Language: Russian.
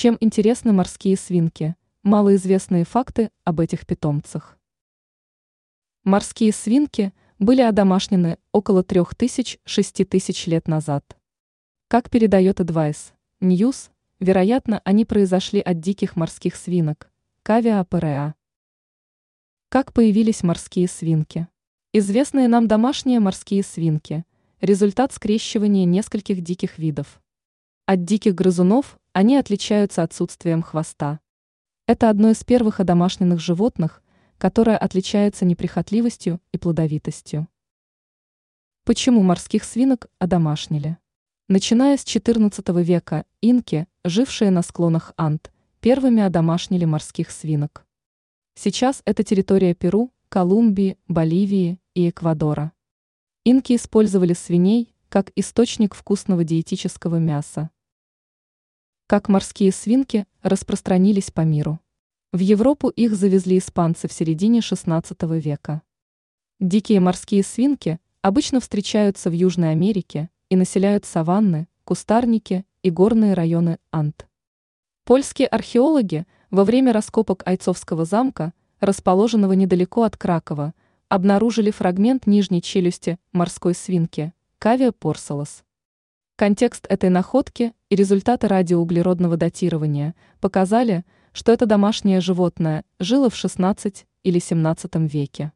Чем интересны морские свинки? Малоизвестные факты об этих питомцах. Морские свинки были одомашнены около 3000-6000 лет назад. Как передает Advice News, вероятно, они произошли от диких морских свинок, кавиа. Как появились морские свинки? Известные нам домашние морские свинки – результат скрещивания нескольких диких видов. От диких грызунов они отличаются отсутствием хвоста. Это одно из первых одомашненных животных, которое отличается неприхотливостью и плодовитостью. Почему морских свинок одомашнили? Начиная с XIV века инки, жившие на склонах Анд, первыми одомашнили морских свинок. Сейчас это территория Перу, Колумбии, Боливии и Эквадора. Инки использовали свиней как источник вкусного диетического мяса. Как морские свинки распространились по миру. В Европу их завезли испанцы в середине XVI века. Дикие морские свинки обычно встречаются в Южной Америке и населяют саванны, кустарники и горные районы Анд. Польские археологи во время раскопок Айцовского замка, расположенного недалеко от Кракова, обнаружили фрагмент нижней челюсти морской свинки – Кавия порсалос. Контекст этой находки и результаты радиоуглеродного датирования показали, что это домашнее животное жило в XVI или XVII веке.